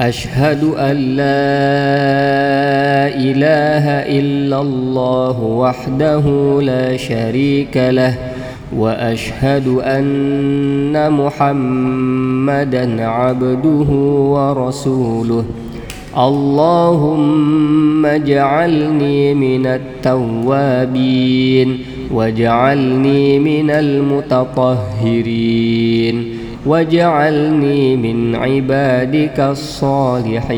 أشهد أن لا إله إلا الله وحده لا شريك له وأشهد أن محمدا عبده ورسوله. اللهم اجعلني من التوابين واجعلني من المتطهرين. واجعلني من عبادك الصالحين.